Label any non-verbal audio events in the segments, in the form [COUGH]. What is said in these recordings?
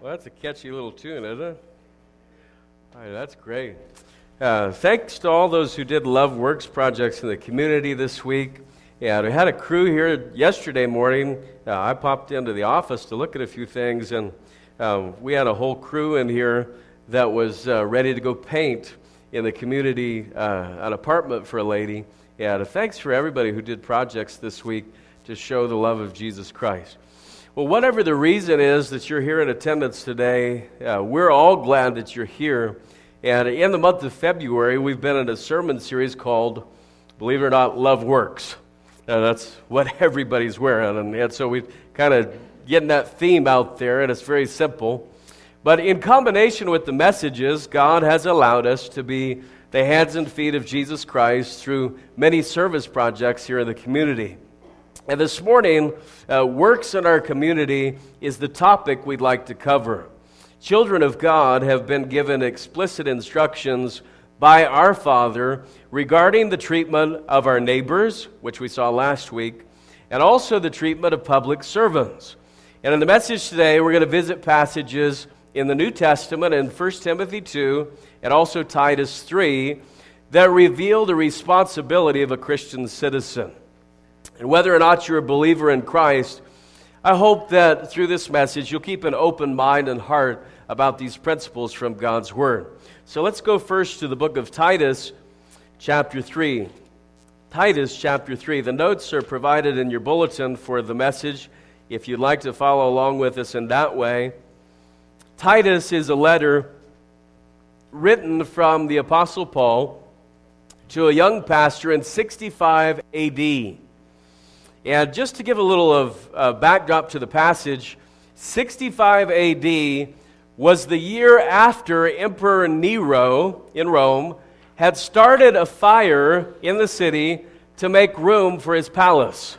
Well, that's a catchy little tune, isn't it? All right, that's great. Uh, thanks to all those who did Love Works projects in the community this week. Yeah, we had a crew here yesterday morning. Uh, I popped into the office to look at a few things, and um, we had a whole crew in here that was uh, ready to go paint in the community uh, an apartment for a lady. Yeah, thanks for everybody who did projects this week to show the love of Jesus Christ. Well, whatever the reason is that you're here in attendance today, uh, we're all glad that you're here. And in the month of February, we've been in a sermon series called, believe it or not, Love Works. Uh, that's what [LAUGHS] everybody's wearing. And, and so we're kind of getting that theme out there, and it's very simple. But in combination with the messages, God has allowed us to be the hands and feet of Jesus Christ through many service projects here in the community. And this morning, uh, works in our community is the topic we'd like to cover. Children of God have been given explicit instructions by our Father regarding the treatment of our neighbors, which we saw last week, and also the treatment of public servants. And in the message today, we're going to visit passages in the New Testament in 1 Timothy 2 and also Titus 3 that reveal the responsibility of a Christian citizen. And whether or not you're a believer in Christ, I hope that through this message you'll keep an open mind and heart about these principles from God's Word. So let's go first to the book of Titus, chapter 3. Titus, chapter 3. The notes are provided in your bulletin for the message if you'd like to follow along with us in that way. Titus is a letter written from the Apostle Paul to a young pastor in 65 AD. And just to give a little of uh, backdrop to the passage, 65 AD was the year after Emperor Nero in Rome had started a fire in the city to make room for his palace.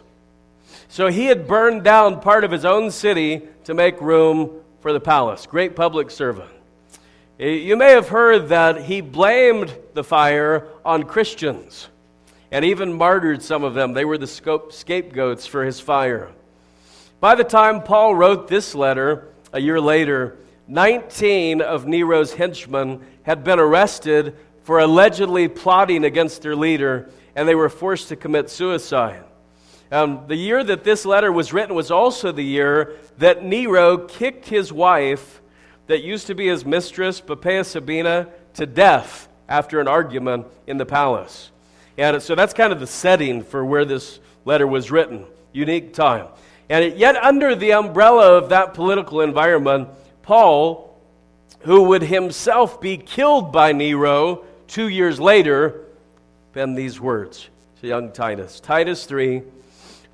So he had burned down part of his own city to make room for the palace. Great public servant. You may have heard that he blamed the fire on Christians and even martyred some of them. They were the scapegoats for his fire. By the time Paul wrote this letter, a year later, 19 of Nero's henchmen had been arrested for allegedly plotting against their leader, and they were forced to commit suicide. Um, the year that this letter was written was also the year that Nero kicked his wife, that used to be his mistress, Poppaea Sabina, to death after an argument in the palace. And so that's kind of the setting for where this letter was written. Unique time. And yet, under the umbrella of that political environment, Paul, who would himself be killed by Nero two years later, penned these words to young Titus. Titus 3,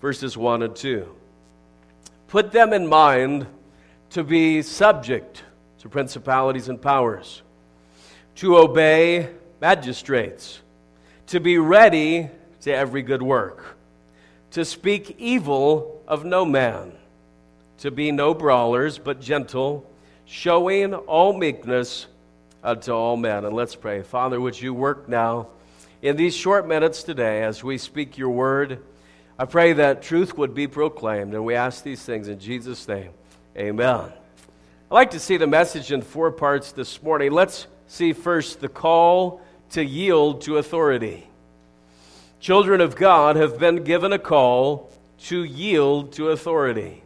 verses 1 and 2. Put them in mind to be subject to principalities and powers, to obey magistrates to be ready to every good work, to speak evil of no man, to be no brawlers, but gentle, showing all meekness unto all men. And let's pray. Father, would you work now in these short minutes today as we speak your word? I pray that truth would be proclaimed, and we ask these things in Jesus' name. Amen. I'd like to see the message in four parts this morning. Let's see first the call to yield to authority. Children of God have been given a call to yield to authority.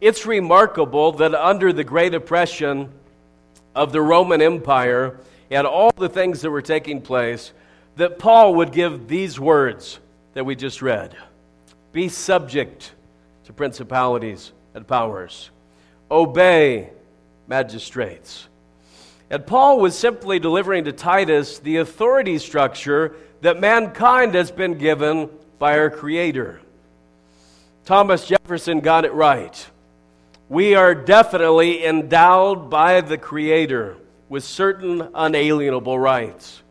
It's remarkable that under the great oppression of the Roman Empire and all the things that were taking place, that Paul would give these words that we just read Be subject to principalities and powers, obey magistrates and Paul was simply delivering to Titus the authority structure that mankind has been given by our Creator. Thomas Jefferson got it right. We are definitely endowed by the Creator with certain unalienable rights.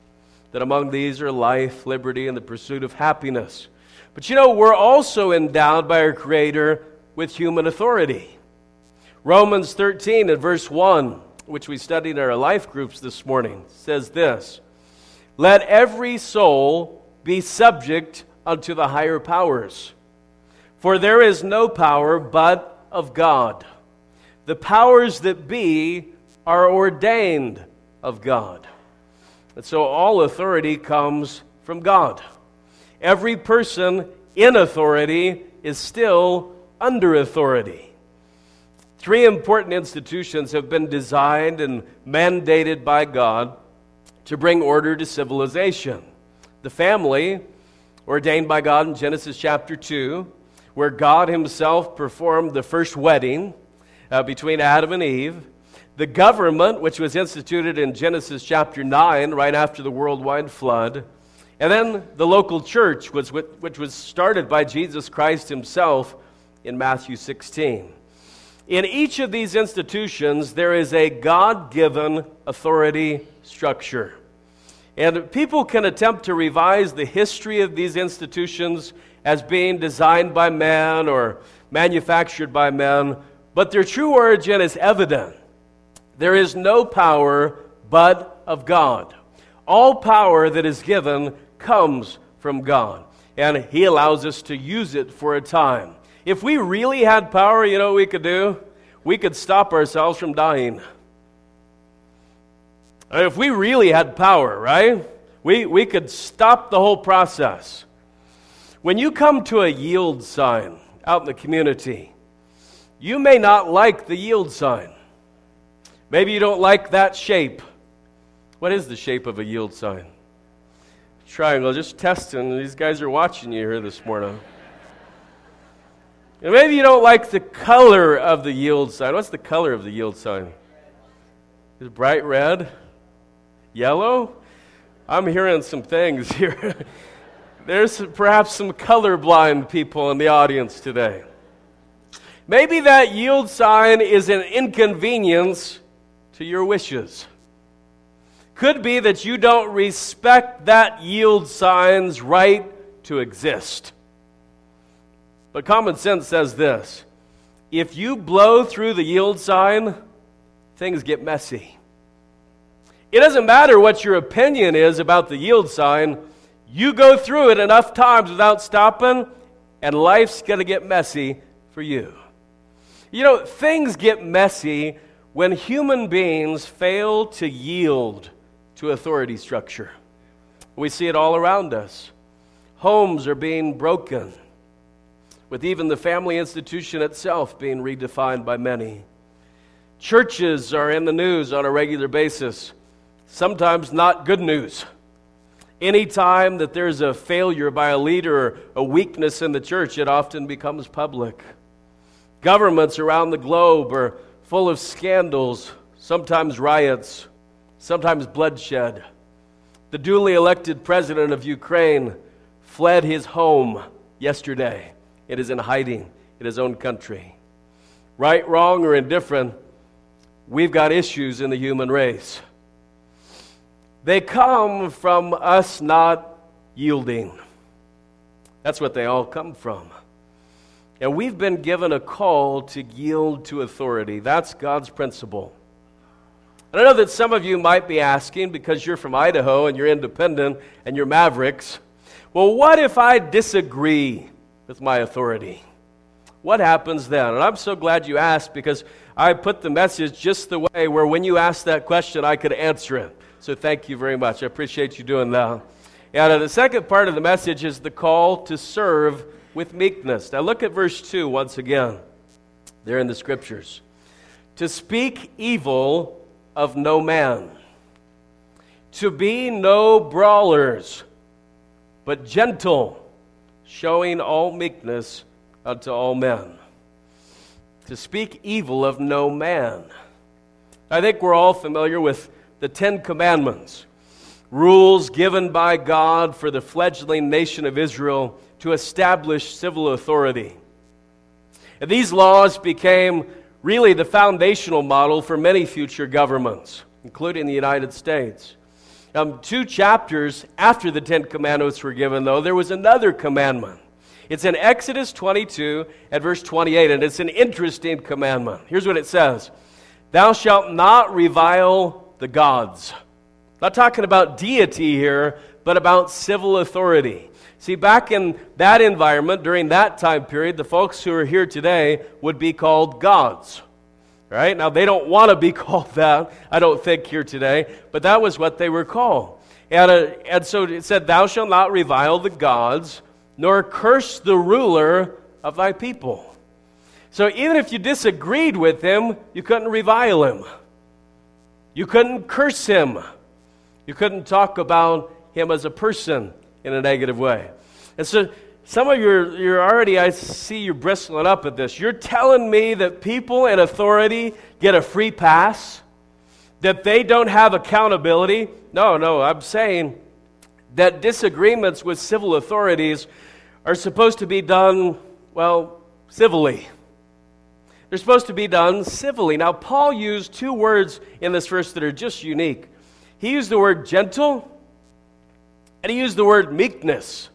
That among these are life, liberty, and the pursuit of happiness. But you know, we're also endowed by our Creator with human authority. Romans 13 and verse 1 which we studied in our life groups this morning, says this Let every soul be subject unto the higher powers, for there is no power but of God. the powers that be are ordained of God. And so all authority comes from God. Every person in authority is still under authority. Three important institutions have been designed and mandated by God to bring order to civilization. The family, ordained by God in Genesis chapter 2, where God Himself performed the first wedding uh, between Adam and Eve. The government, which was instituted in Genesis chapter 9, right after the worldwide flood. And then the local church, which, which was started by Jesus Christ Himself in Matthew 16. In each of these institutions, there is a God given authority structure. And people can attempt to revise the history of these institutions as being designed by man or manufactured by men, but their true origin is evident. There is no power but of God. All power that is given comes from God, and He allows us to use it for a time. If we really had power, you know what we could do? We could stop ourselves from dying. If we really had power, right? We, we could stop the whole process. When you come to a yield sign out in the community, you may not like the yield sign. Maybe you don't like that shape. What is the shape of a yield sign? Triangle, just testing. These guys are watching you here this morning. And maybe you don't like the color of the yield sign. What's the color of the yield sign? Is it bright red? Yellow? I'm hearing some things [LAUGHS] here. There's perhaps some colorblind people in the audience today. Maybe that yield sign is an inconvenience to your wishes. Could be that you don't respect that yield sign's right to exist. But common sense says this if you blow through the yield sign, things get messy. It doesn't matter what your opinion is about the yield sign, you go through it enough times without stopping, and life's going to get messy for you. You know, things get messy when human beings fail to yield to authority structure. We see it all around us. Homes are being broken, with even the family institution itself being redefined by many. Churches are in the news on a regular basis, sometimes not good news. Anytime that there's a failure by a leader a weakness in the church, it often becomes public. Governments around the globe are full of scandals, sometimes riots, sometimes bloodshed. The duly elected president of Ukraine fled his home yesterday. It is in hiding in his own country. Right, wrong, or indifferent, we've got issues in the human race. They come from us not yielding. That's what they all come from. And we've been given a call to yield to authority. That's God's principle. And I know that some of you might be asking, because you're from Idaho and you're independent and you're mavericks, well, what if I disagree with my authority? What happens then? And I'm so glad you asked because I put the message just the way where when you asked that question, I could answer it. So thank you very much. I appreciate you doing that. And uh, the second part of the message is the call to serve with meekness. Now look at verse 2 once again. There in the scriptures. To speak evil of no man, to be no brawlers, but gentle, showing all meekness unto all men. To speak evil of no man. I think we're all familiar with the Ten Commandments, rules given by God for the fledgling nation of Israel to establish civil authority. And these laws became really the foundational model for many future governments, including the United States. Um, two chapters after the Ten Commandments were given, though, there was another commandment. It's in Exodus 22 at verse 28, and it's an interesting commandment. Here's what it says Thou shalt not revile the gods. Not talking about deity here, but about civil authority. See, back in that environment, during that time period, the folks who are here today would be called gods. Right? Now, they don't want to be [LAUGHS] called that, I don't think, here today, but that was what they were called. And, uh, and so it said, Thou shalt not revile the gods, nor curse the ruler of thy people. So even if you disagreed with him, you couldn't revile him. You couldn't curse him. You couldn't talk about him as a person in a negative way. And so some of you are you're already, I see you bristling up at this. You're telling me that people in authority get a free pass? That they don't have accountability? No, no, I'm saying that disagreements with civil authorities are supposed to be done, well, civilly. They're supposed to be done civilly. Now, Paul used two words in this verse that are just unique. He used the word gentle, and he used the word meekness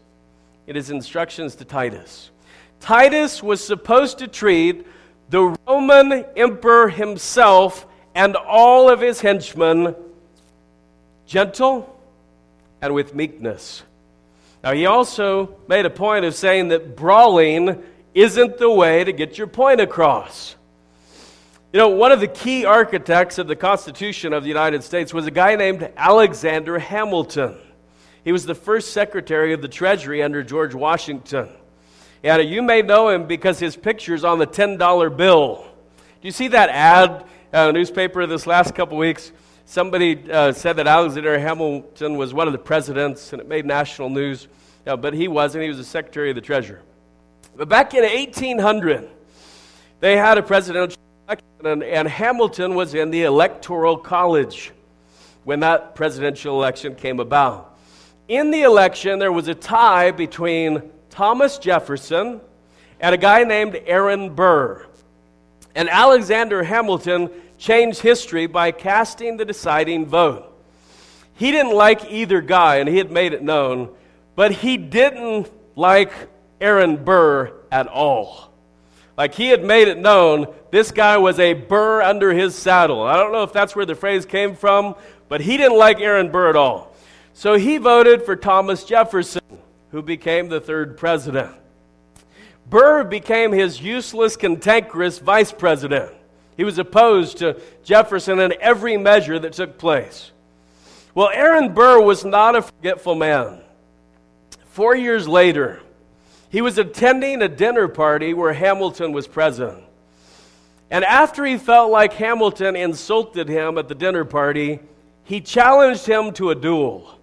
in his instructions to Titus. Titus was supposed to treat the Roman emperor himself and all of his henchmen gentle and with meekness. Now, he also made a point of saying that brawling isn't the way to get your point across. You know, one of the key architects of the Constitution of the United States was a guy named Alexander Hamilton. He was the first Secretary of the Treasury under George Washington. And you may know him because his picture's on the $10 bill. Do you see that ad uh, newspaper this last couple weeks? Somebody uh, said that Alexander Hamilton was one of the presidents, and it made national news. But he wasn't. He was the Secretary of the Treasury. But back in 1800, they had a presidential election, and Hamilton was in the Electoral College when that presidential election came about in the election, there was a tie between Thomas Jefferson and a guy named Aaron Burr. And Alexander Hamilton changed history by casting the deciding vote. He didn't like either guy, and he had made it known, but he didn't like Aaron Burr at all. Like he had made it known, this guy was a burr under his saddle. I don't know if that's where the phrase came from, but he didn't like Aaron Burr at all. So he voted for Thomas Jefferson, who became the third president. Burr became his useless, cantankerous vice president. He was opposed to Jefferson in every measure that took place. Well, Aaron Burr was not a forgetful man. Four years later, he was attending a dinner party where Hamilton was present. And after he felt like Hamilton insulted him at the dinner party, he challenged him to a duel.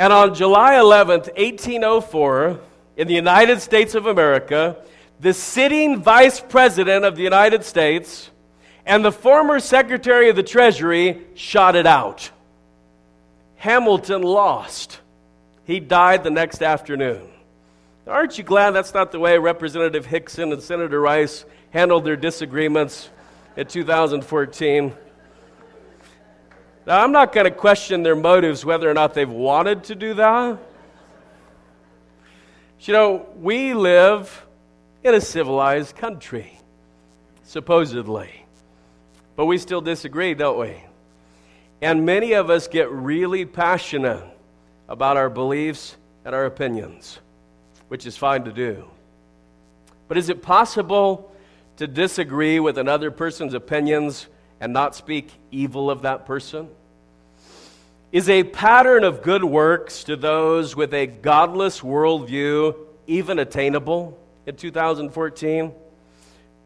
And on July 11th, 1804, in the United States of America, the sitting vice president of the United States and the former secretary of the Treasury shot it out. Hamilton lost. He died the next afternoon. Aren't you glad that's not the way Representative Hixon and Senator Rice handled their disagreements in 2014? Now, I'm not going to question their motives whether or not they've wanted to do that. You know, we live in a civilized country, supposedly. But we still disagree, don't we? And many of us get really passionate about our beliefs and our opinions, which is fine to do. But is it possible to disagree with another person's opinions and not speak evil of that person? Is a pattern of good works to those with a godless worldview even attainable in 2014?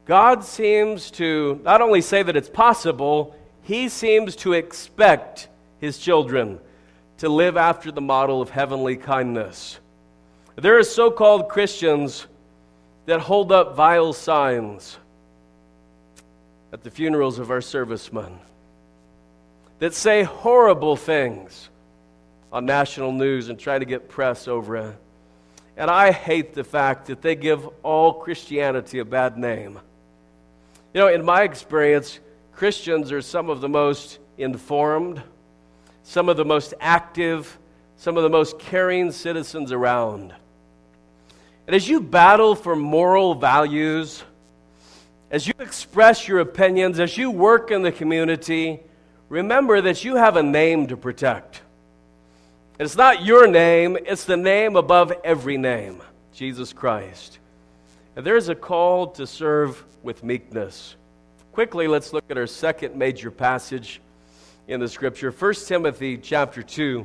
God seems to not only say that it's possible, He seems to expect His children to live after the model of heavenly kindness. There are so called Christians that hold up vile signs at the funerals of our servicemen that say horrible things on national news and try to get press over it. And I hate the fact that they give all Christianity a bad name. You know, in my experience, Christians are some of the most informed, some of the most active, some of the most caring citizens around. And as you battle for moral values, as you express your opinions, as you work in the community, remember that you have a name to protect. It's not your name, it's the name above every name Jesus Christ. And there's a call to serve with meekness. quickly, let's look at our second major passage in the scripture 1 Timothy chapter 2,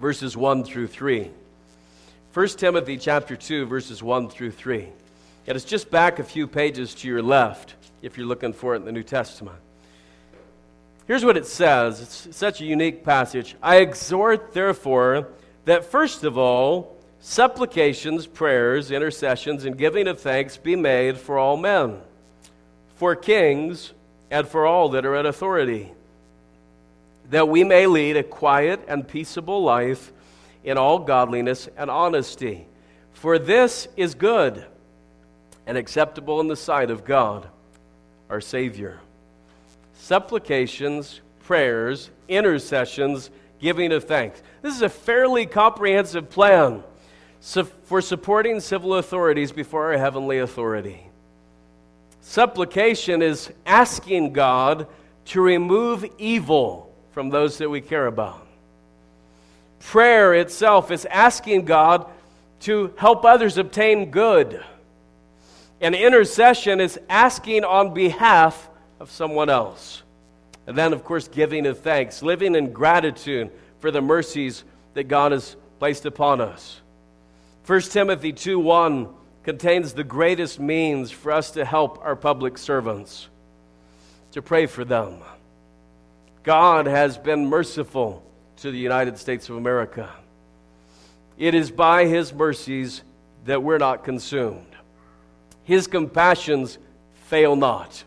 verses 1 through 3. 1 Timothy chapter 2, verses 1 through 3. And it's just back a few pages to your left if you're looking for it in the New Testament. Here's what it says it's such a unique passage. I exhort, therefore, that first of all, supplications, prayers, intercessions, and giving of thanks be made for all men, for kings, and for all that are in authority, that we may lead a quiet and peaceable life in all godliness and honesty. For this is good and acceptable in the sight of God, our Savior supplications, prayers, intercessions, giving of thanks. This is a fairly comprehensive plan for supporting civil authorities before our heavenly authority. Supplication is asking God to remove evil from those that we care about. Prayer itself is asking God to help others obtain good. And intercession is asking on behalf of someone else. And then, of course, giving of thanks, living in gratitude for the mercies that God has placed upon us. 1 Timothy 2 1 contains the greatest means for us to help our public servants, to pray for them. God has been merciful to the United States of America. It is by His mercies that we're not consumed. His compassions fail not.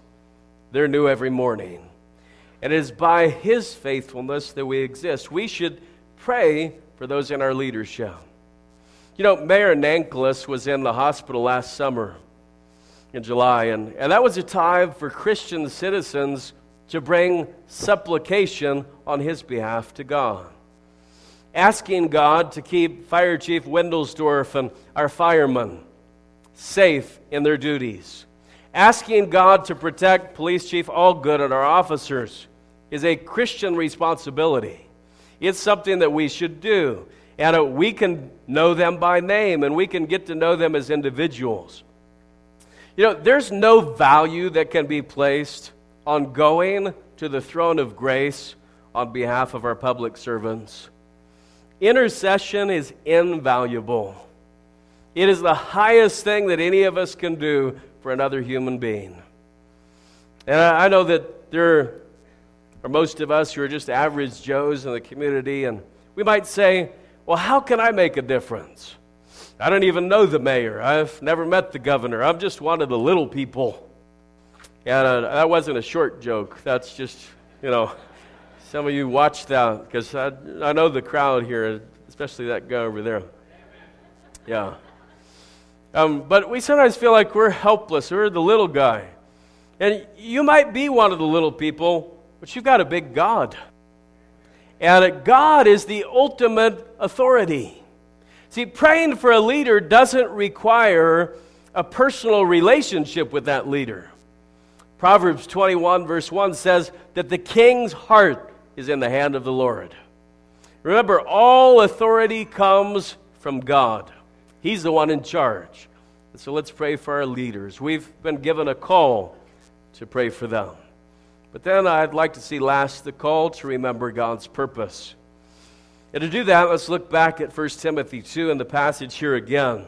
They're new every morning. And it is by His faithfulness that we exist. We should pray for those in our leadership. You know, Mayor Nancolas was in the hospital last summer in July, and, and that was a time for Christian citizens to bring supplication on his behalf to God. Asking God to keep Fire Chief Wendelsdorf and our firemen safe in their duties Asking God to protect Police Chief Allgood and our officers is a Christian responsibility. It's something that we should do. And we can know them by name and we can get to know them as individuals. You know, there's no value that can be placed on going to the throne of grace on behalf of our public servants. Intercession is invaluable. It is the highest thing that any of us can do for another human being. And I know that there are most of us who are just average Joes in the community, and we might say, well, how can I make a difference? I don't even know the mayor. I've never met the governor. I'm just one of the little people. And uh, that wasn't a short joke. That's just, you know, some of you watch that because I, I know the crowd here, especially that guy over there. Yeah. Um, but we sometimes feel like we're helpless. We're the little guy. And you might be one of the little people, but you've got a big God. And God is the ultimate authority. See, praying for a leader doesn't require a personal relationship with that leader. Proverbs 21, verse 1 says that the king's heart is in the hand of the Lord. Remember, all authority comes from God. He's the one in charge. So let's pray for our leaders. We've been given a call to pray for them. But then I'd like to see last the call to remember God's purpose. And to do that, let's look back at 1 Timothy 2 and the passage here again.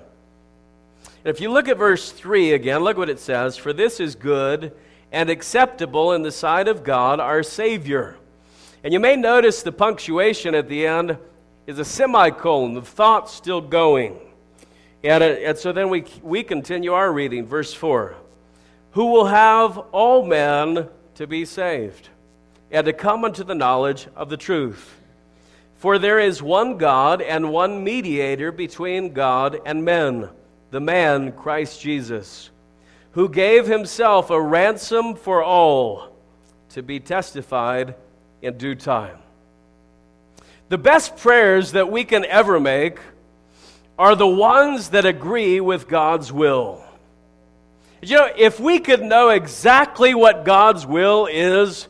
And if you look at verse 3 again, look what it says For this is good and acceptable in the sight of God our Savior. And you may notice the punctuation at the end is a semicolon, the thought's still going. And, uh, and so then we, we continue our reading, verse 4 Who will have all men to be saved and to come unto the knowledge of the truth. For there is one God and one mediator between God and men, the man Christ Jesus, who gave himself a ransom for all to be testified in due time. The best prayers that we can ever make are the ones that agree with God's will. You know, if we could know exactly what God's will is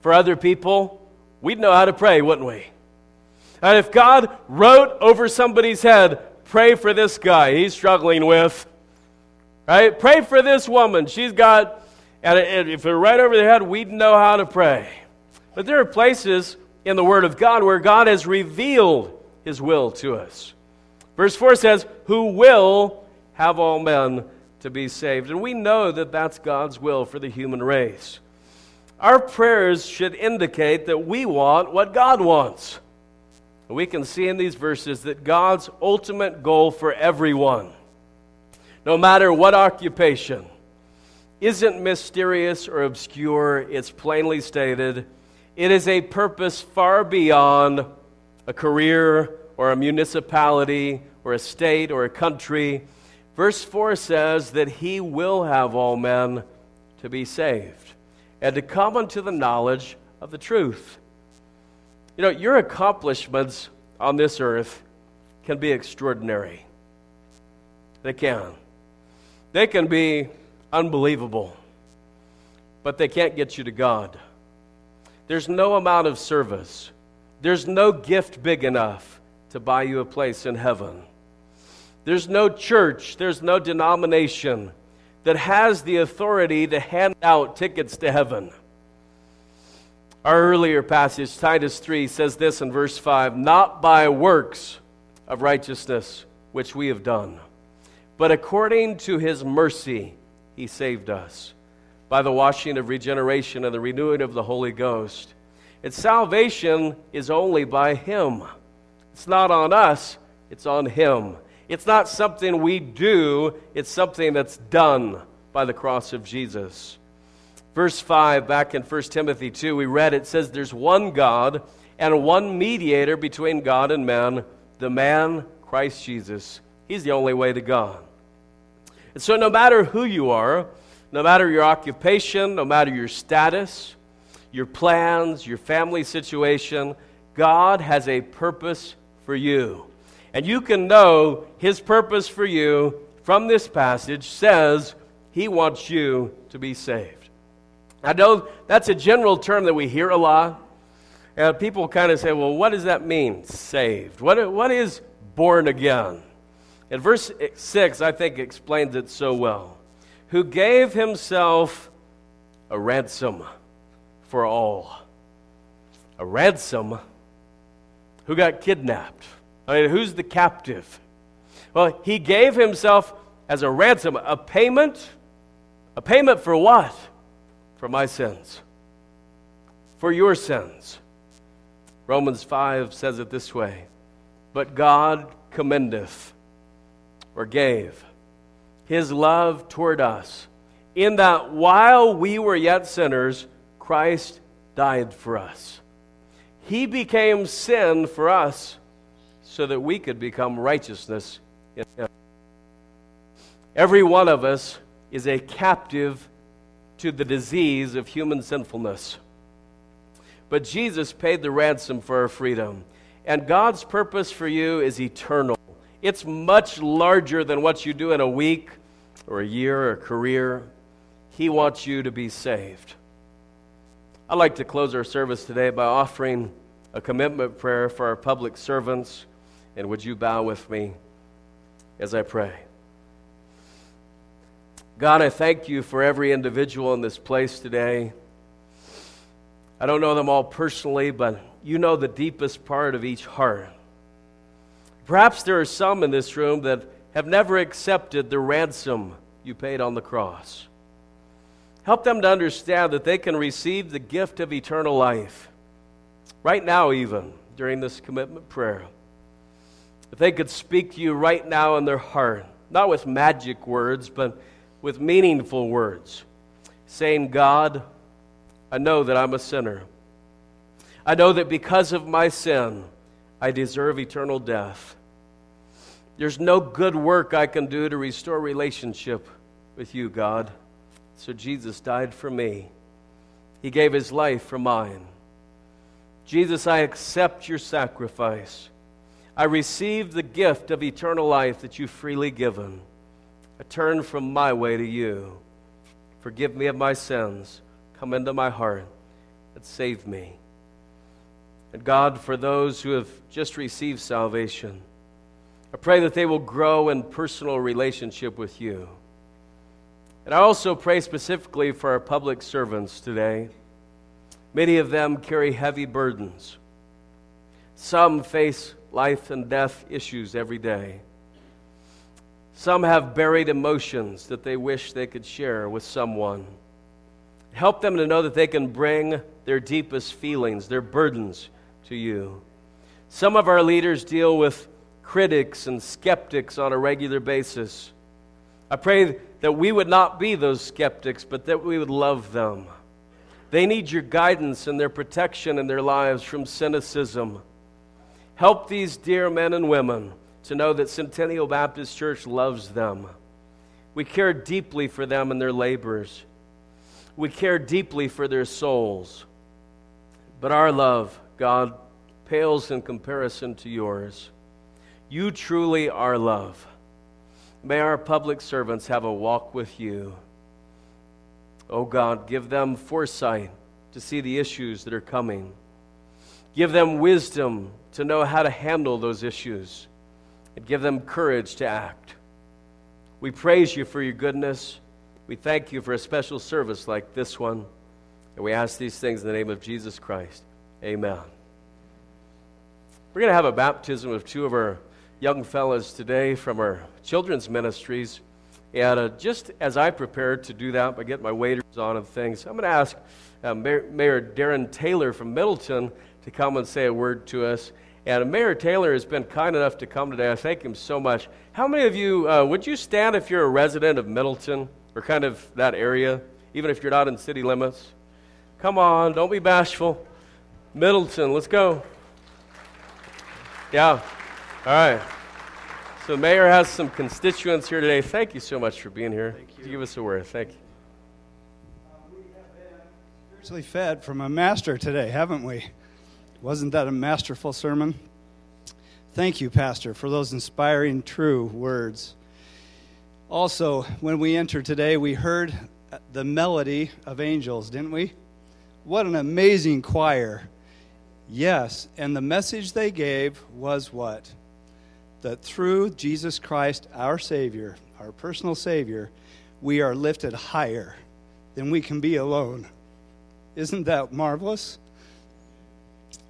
for other people, we'd know how to pray, wouldn't we? And if God wrote over somebody's head, pray for this guy he's struggling with, right? Pray for this woman. She's got, And if they're right over their head, we'd know how to pray. But there are places in the Word of God where God has revealed His will to us. Verse 4 says, Who will have all men to be saved. And we know that that's God's will for the human race. Our prayers should indicate that we want what God wants. We can see in these verses that God's ultimate goal for everyone, no matter what occupation, isn't mysterious or obscure. It's plainly stated. It is a purpose far beyond a career or a municipality or a state or a country. Verse 4 says that he will have all men to be saved and to come unto the knowledge of the truth. You know, your accomplishments on this earth can be extraordinary. They can. They can be unbelievable, but they can't get you to God. There's no amount of service, there's no gift big enough to buy you a place in heaven. There's no church, there's no denomination that has the authority to hand out tickets to heaven. Our earlier passage, Titus 3, says this in verse 5 Not by works of righteousness which we have done, but according to his mercy he saved us by the washing of regeneration and the renewing of the Holy Ghost. Its salvation is only by him. It's not on us, it's on him. It's not something we do, it's something that's done by the cross of Jesus. Verse 5, back in 1 Timothy 2, we read it says, There's one God and one mediator between God and man, the man Christ Jesus. He's the only way to God. And so, no matter who you are, no matter your occupation, no matter your status, your plans, your family situation, God has a purpose for you. And you can know His purpose for you from this passage says He wants you to be saved. I know that's a general term that we hear a lot. And people kind of say, well, what does that mean, saved? What, what is born again? And verse 6, I think, explains it so well. Who gave himself a ransom for all. A ransom? Who got kidnapped? I mean, who's the captive? Well, he gave himself as a ransom, a payment. A payment for what? for my sins, for your sins. Romans 5 says it this way But God commendeth, or gave, his love toward us, in that while we were yet sinners, Christ died for us. He became sin for us so that we could become righteousness in Him. Every one of us is a captive to the disease of human sinfulness. But Jesus paid the ransom for our freedom. And God's purpose for you is eternal. It's much larger than what you do in a week or a year or a career. He wants you to be saved. I'd like to close our service today by offering a commitment prayer for our public servants. And would you bow with me as I pray? God, I thank you for every individual in this place today. I don't know them all personally, but you know the deepest part of each heart. Perhaps there are some in this room that have never accepted the ransom you paid on the cross. Help them to understand that they can receive the gift of eternal life right now, even during this commitment prayer. If they could speak to you right now in their heart, not with magic words, but with meaningful words, saying, God, I know that I'm a sinner. I know that because of my sin, I deserve eternal death. There's no good work I can do to restore relationship with you, God. So Jesus died for me. He gave his life for mine. Jesus, I accept your sacrifice. I receive the gift of eternal life that you've freely given. I turn from my way to you. Forgive me of my sins. Come into my heart and save me. And God, for those who have just received salvation, I pray that they will grow in personal relationship with you. And I also pray specifically for our public servants today. Many of them carry heavy burdens. Some face life and death issues every day. Some have buried emotions that they wish they could share with someone. Help them to know that they can bring their deepest feelings, their burdens to you. Some of our leaders deal with critics and skeptics on a regular basis. I pray that we would not be those skeptics, but that we would love them. They need your guidance and their protection in their lives from cynicism. Help these dear men and women to know that Centennial Baptist Church loves them. We care deeply for them and their labors. We care deeply for their souls. But our love, God, pales in comparison to yours. You truly are love. May our public servants have a walk with you. Oh God, give them foresight to see the issues that are coming. Give them wisdom to know how to handle those issues and give them courage to act. We praise you for your goodness. We thank you for a special service like this one. And we ask these things in the name of Jesus Christ. Amen. We're going to have a baptism of two of our young fellows today from our children's ministries. And uh, just as I prepare to do that by getting my waders on and things, I'm going to ask uh, Mayor, Mayor Darren Taylor from Middleton to come and say a word to us. And Mayor Taylor has been kind enough to come today. I thank him so much. How many of you, uh, would you stand if you're a resident of Middleton or kind of that area, even if you're not in city limits? Come on, don't be bashful. Middleton, let's go. Yeah. All right. So the mayor has some constituents here today. Thank you so much for being here. Thank you. Give us a word. Thank you. we have been spiritually fed from a master today, haven't we? Wasn't that a masterful sermon? Thank you, Pastor, for those inspiring, true words. Also, when we entered today, we heard the melody of angels, didn't we? What an amazing choir. Yes, and the message they gave was what? That through Jesus Christ, our Savior, our personal Savior, we are lifted higher than we can be alone. Isn't that marvelous?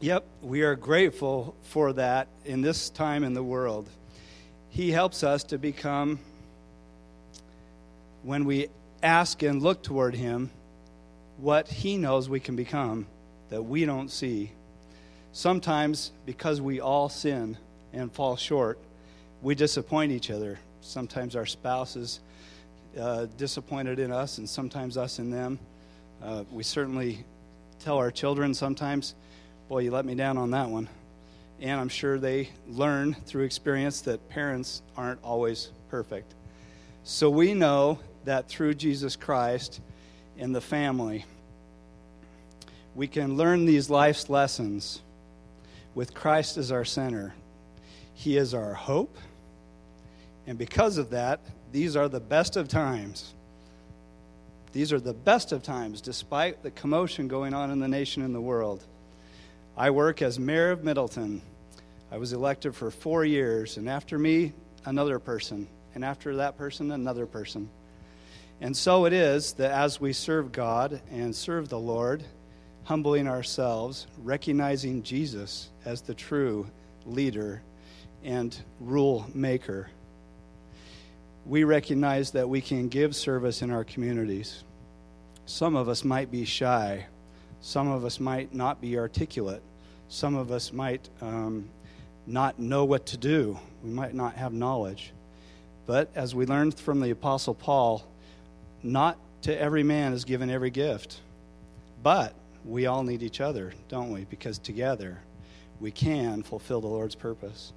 Yep, we are grateful for that in this time in the world. He helps us to become, when we ask and look toward Him, what He knows we can become that we don't see. Sometimes, because we all sin and fall short, we disappoint each other. Sometimes our spouses uh, disappointed in us, and sometimes us in them. Uh, we certainly tell our children sometimes, Boy, you let me down on that one. And I'm sure they learn through experience that parents aren't always perfect. So we know that through Jesus Christ in the family, we can learn these life's lessons with Christ as our center. He is our hope. And because of that, these are the best of times. These are the best of times, despite the commotion going on in the nation and the world. I work as mayor of Middleton. I was elected for four years, and after me, another person, and after that person, another person. And so it is that as we serve God and serve the Lord, humbling ourselves, recognizing Jesus as the true leader and rule maker. We recognize that we can give service in our communities. Some of us might be shy, some of us might not be articulate, some of us might um, not know what to do, we might not have knowledge. But as we learned from the Apostle Paul, not to every man is given every gift. But we all need each other, don't we? Because together we can fulfill the Lord's purpose.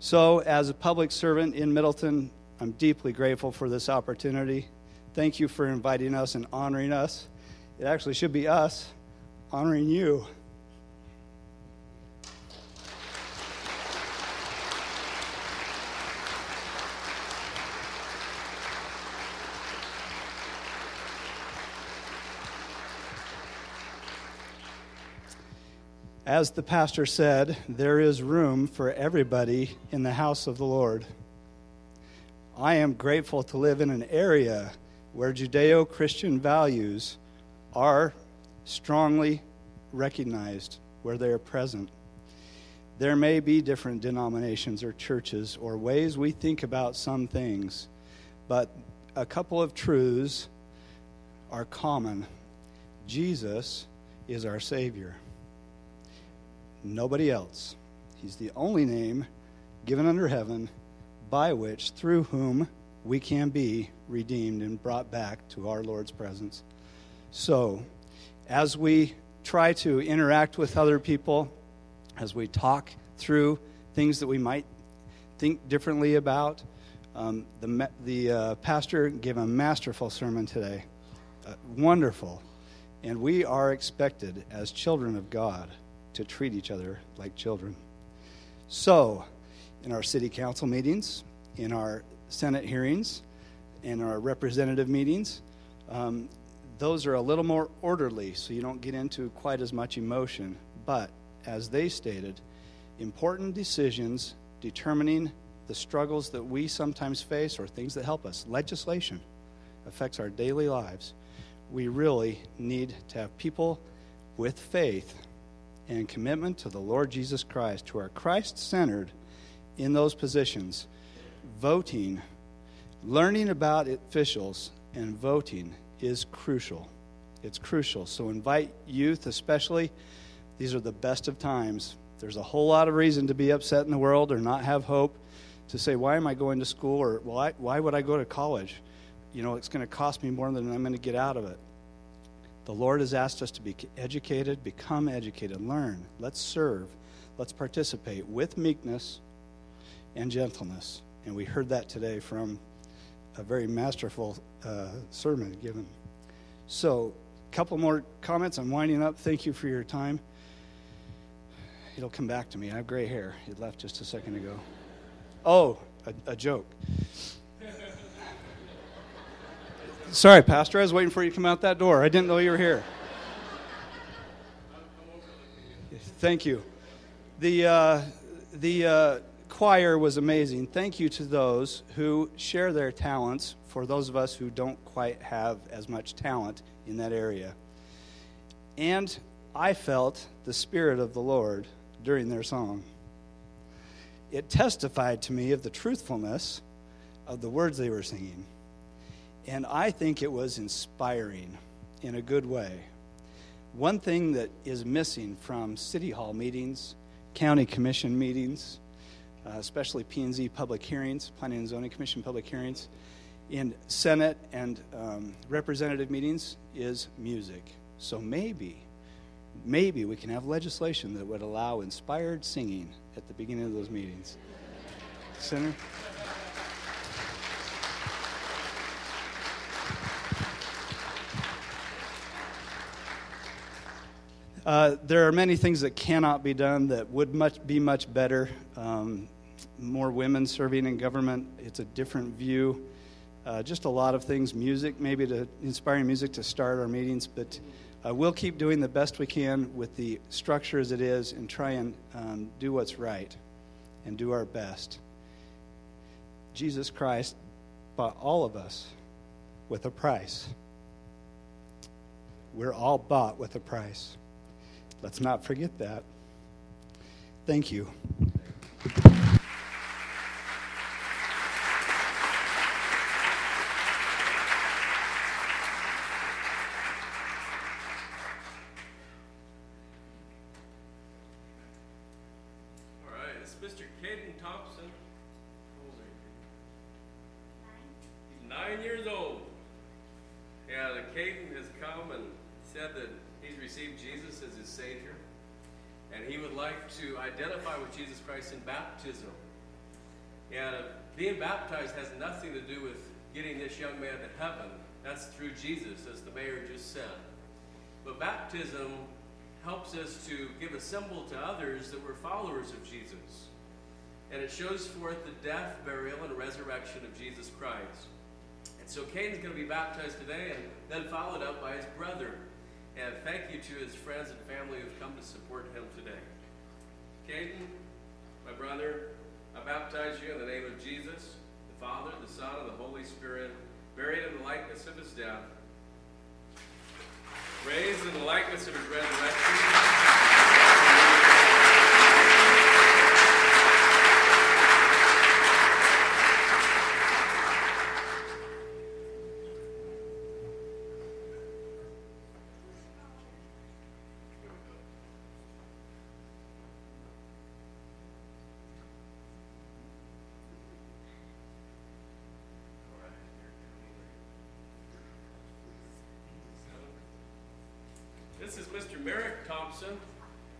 So, as a public servant in Middleton, I'm deeply grateful for this opportunity. Thank you for inviting us and honoring us. It actually should be us honoring you. As the pastor said, there is room for everybody in the house of the Lord. I am grateful to live in an area where Judeo Christian values are strongly recognized, where they are present. There may be different denominations or churches or ways we think about some things, but a couple of truths are common. Jesus is our Savior. Nobody else. He's the only name given under heaven by which, through whom, we can be redeemed and brought back to our Lord's presence. So, as we try to interact with other people, as we talk through things that we might think differently about. Um, the the uh, pastor gave a masterful sermon today, uh, wonderful. And we are expected as children of God to treat each other like children. So, in our city council meetings, in our Senate hearings, in our representative meetings, um, those are a little more orderly, so you don't get into quite as much emotion. But as they stated, important decisions determining the struggles that we sometimes face or things that help us, legislation affects our daily lives. We really need to have people with faith and commitment to the Lord Jesus Christ who are Christ centered in those positions, voting, learning about officials, and voting is crucial. It's crucial. So invite youth, especially. These are the best of times. There's a whole lot of reason to be upset in the world or not have hope. To say, why am I going to school? Or why, why would I go to college? You know, it's going to cost me more than I'm going to get out of it. The Lord has asked us to be educated, become educated, learn. Let's serve. Let's participate with meekness and gentleness. And we heard that today from a very masterful uh, sermon given. So, a couple more comments. I'm winding up. Thank you for your time. It'll come back to me. I have gray hair. It left just a second ago. Oh, a, a joke. Sorry, Pastor. I was waiting for you to come out that door. I didn't know you were here. Thank you. The, uh, the uh, choir was amazing. Thank you to those who share their talents for those of us who don't quite have as much talent in that area. And I felt the Spirit of the Lord during their song. It testified to me of the truthfulness of the words they were singing. And I think it was inspiring in a good way. One thing that is missing from City Hall meetings, County Commission meetings, uh, especially P&Z public hearings, Planning and Zoning Commission public hearings, in Senate and um, representative meetings is music. So maybe, maybe we can have legislation that would allow inspired singing at the beginning of those meetings. Senator? Uh, there are many things that cannot be done that would much, be much better. Um, more women serving in government, it's a different view. Uh, just a lot of things, music, maybe to inspiring music to start our meetings, but uh, we'll keep doing the best we can with the structure as it is and try and um, do what's right and do our best. Jesus Christ bought all of us with a price. We're all bought with a price. Let's not forget that. Thank you. Baptized has nothing to do with getting this young man to heaven. That's through Jesus, as the mayor just said. But baptism helps us to give a symbol to others that we're followers of Jesus. And it shows forth the death, burial, and resurrection of Jesus Christ. And so Caden's going to be baptized today and then followed up by his brother. And thank you to his friends and family who've come to support him today. Caden, my brother, I baptize you in the name of Jesus, the Father, the Son, and the Holy Spirit. buried in the likeness of his death, raised in the likeness of his resurrection. Thompson,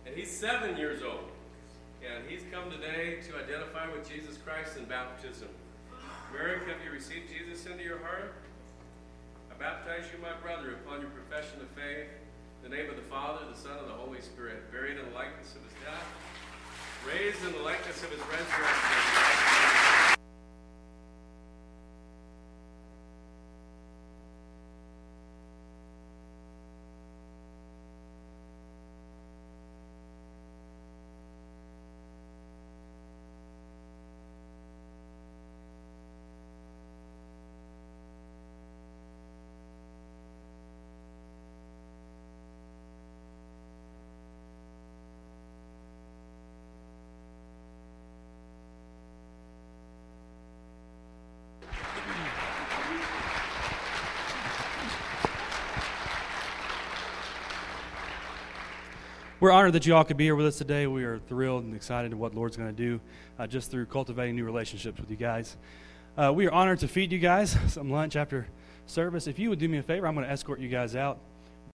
and he's seven years old. And he's come today to identify with Jesus Christ in baptism. Merrick, have you received Jesus into your heart? I baptize you, my brother, upon your profession of faith, in the name of the Father, the Son, and the Holy Spirit, buried in the likeness of his death, raised in the likeness of his resurrection. We're honored that you all could be here with us today. We are thrilled and excited to what Lord's going to do uh, just through cultivating new relationships with you guys. Uh, we are honored to feed you guys [LAUGHS] some lunch after service. If you would do me a favor, I'm going to escort you guys out.